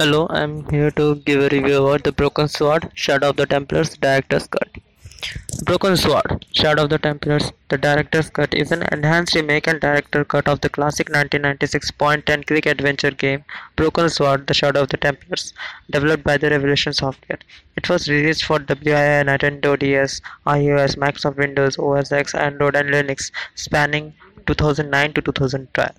Hello, I'm here to give a review about the Broken Sword Shadow of the Templars Director's Cut. Broken Sword Shadow of the Templars The Director's Cut is an enhanced remake and director cut of the classic 1996 point and click adventure game Broken Sword The Shadow of the Templars, developed by the Revolution Software. It was released for Wii, Nintendo DS, iOS, Microsoft Windows, OS X, Android, and Linux, spanning 2009 to 2012.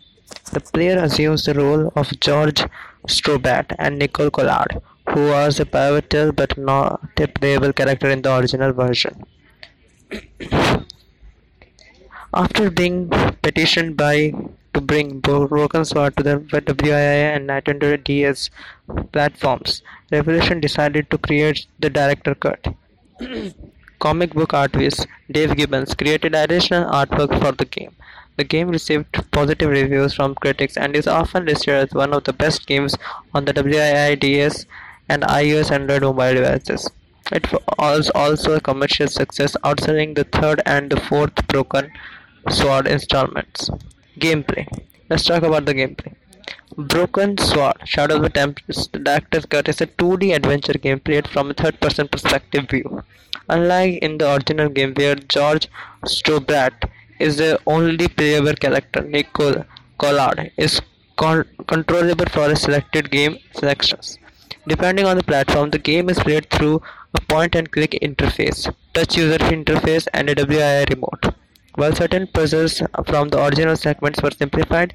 The player assumes the role of George Stobbart and Nicole Collard, who was a pivotal but not a playable character in the original version. After being petitioned by to bring Broken Sword to the Wii and Nintendo DS platforms, Revolution decided to create the director cut. Comic book artist Dave Gibbons created additional artwork for the game. The game received positive reviews from critics and is often listed as one of the best games on the Wii DS and iOS Android mobile devices. It was also a commercial success, outselling the third and the fourth Broken Sword installments. Gameplay Let's talk about the gameplay. Broken Sword Shadow of the Templars The Director's Cut is a 2D adventure game played from a third person perspective view. Unlike in the original game where George Stobbart is the only playable character. Nicole Collard is con controllable for selected game selections. Depending on the platform, the game is played through a point-and-click interface, touch user interface, and a Wii remote. While certain puzzles from the original segments were simplified,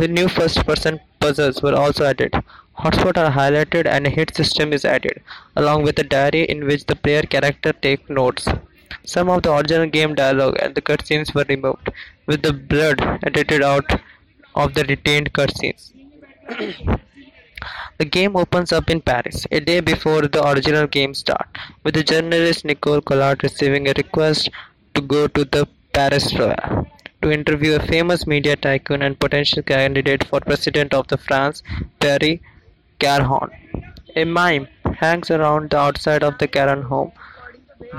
new first-person puzzles were also added. Hotspots are highlighted and a hit system is added, along with a diary in which the player character takes notes. Some of the original game dialogue and the cutscenes were removed, with the blood edited out of the retained cutscenes. the game opens up in Paris, a day before the original game starts, with the journalist Nicole Collard receiving a request to go to the Paris Royal to interview a famous media tycoon and potential candidate for president of the France, Pierre Caron. A mime hangs around the outside of the Caron home,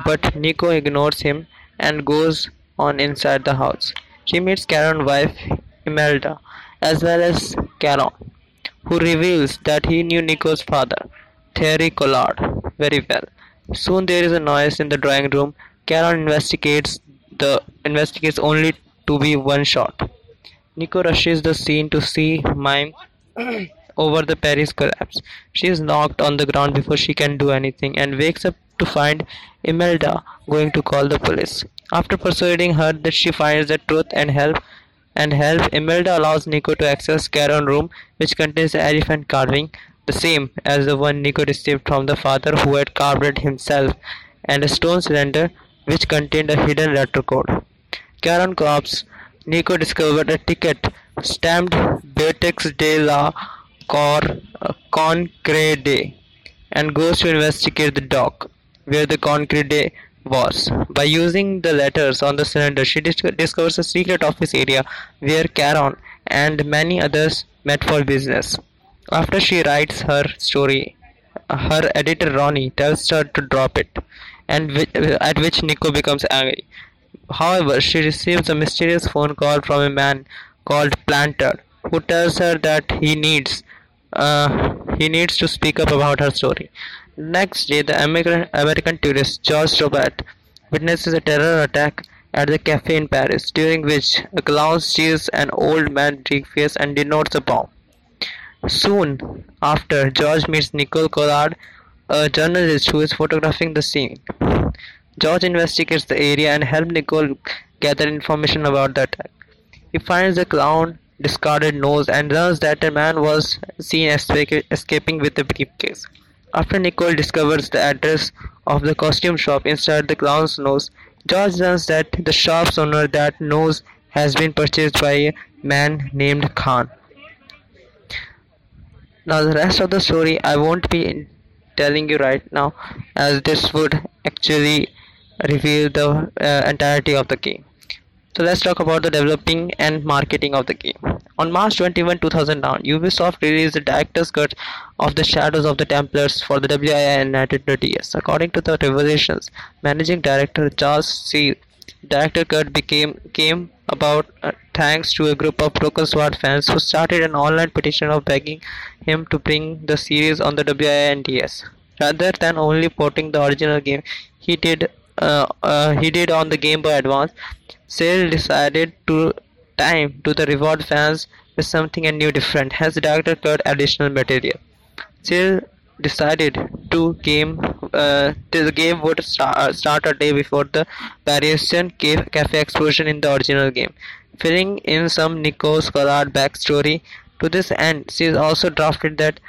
but Nico ignores him and goes on inside the house. She meets Caron's wife Imelda as well as Caron, who reveals that he knew Nico's father, Thierry Collard, very well. Soon there is a noise in the drawing room. Caron investigates the investigates only to be one shot. Nico rushes the scene to see Mime over the Paris collapse. She is knocked on the ground before she can do anything and wakes up to find Imelda going to call the police. After persuading her that she finds the truth and help and help, Imelda allows Nico to access Caron's room which contains the elephant carving, the same as the one Nico received from the father who had carved it himself, and a stone cylinder which contained a hidden letter code. Caron corpse, Nico discovered a ticket stamped Beatrix de la Cor Concrede and goes to investigate the dock where the Concrede was. By using the letters on the cylinder, she discovers a secret office area where Caron and many others met for business. After she writes her story, her editor Ronnie tells her to drop it, and at which Nico becomes angry. However, she receives a mysterious phone call from a man called Plantard, who tells her that he needs uh, he needs to speak up about her story. Next day, the American tourist George Stobbart witnesses a terror attack at the cafe in Paris, during which a clown steals an old man's briefcase and detonates a bomb. Soon after, George meets Nicole Collard, a journalist who is photographing the scene. George investigates the area and helps Nicole gather information about the attack. He finds the clown discarded nose and learns that a man was seen escaping with a briefcase. After Nicole discovers the address of the costume shop inside the clown's nose, George learns that the shop's owner that nose has been purchased by a man named Khan. Now the rest of the story I won't be telling you right now as this would actually reveal the uh, entirety of the game. So let's talk about the developing and marketing of the game. On March 21, 2009, Ubisoft released the director's cut of The Shadows of the Templars for the Wii and DS. According to the revelations, managing director Charles C. Director cut became came about uh, thanks to a group of Broken Sword fans who started an online petition of begging him to bring the series on the Wii and DS. Rather than only porting the original game, he did uh, uh, he did on the Game Boy Advance. Sale decided to time to the reward fans with something new different. Hence, the director cut additional material. Sale decided to game uh, the game would start, uh, start a day before the Parisian cafe explosion in the original game, filling in some Nico's Collard backstory. To this end, she also drafted that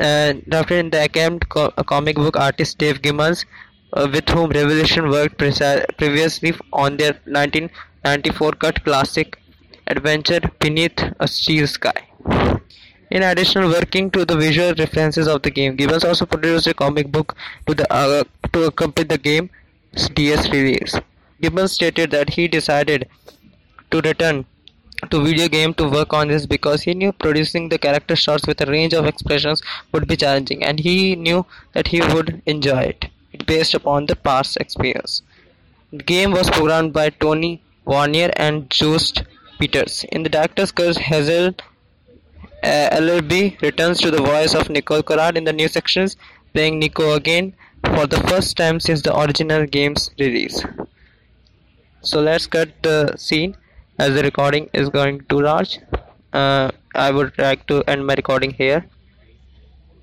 uh, drafted in the acclaimed co- comic book artist Dave Gibbons, uh, with whom Revolution worked previously on their 1994 cut classic adventure Beneath a Steel Sky. In addition, working to the visual references of the game, Gibbons also produced a comic book to, the, uh, to accompany the game's DS release. Gibbons stated that he decided to return to video game to work on this because he knew producing the character shots with a range of expressions would be challenging and he knew that he would enjoy it, based upon the past experience. The game was programmed by Tony Warriner and Joost Peters. In the director's cut, Hazel uh, Ellerby returns to the voice of Nicole Collard in the new sections, playing Nico again for the first time since the original game's release. So let's cut the scene as the recording is going too large. Uh, I would like to end my recording here.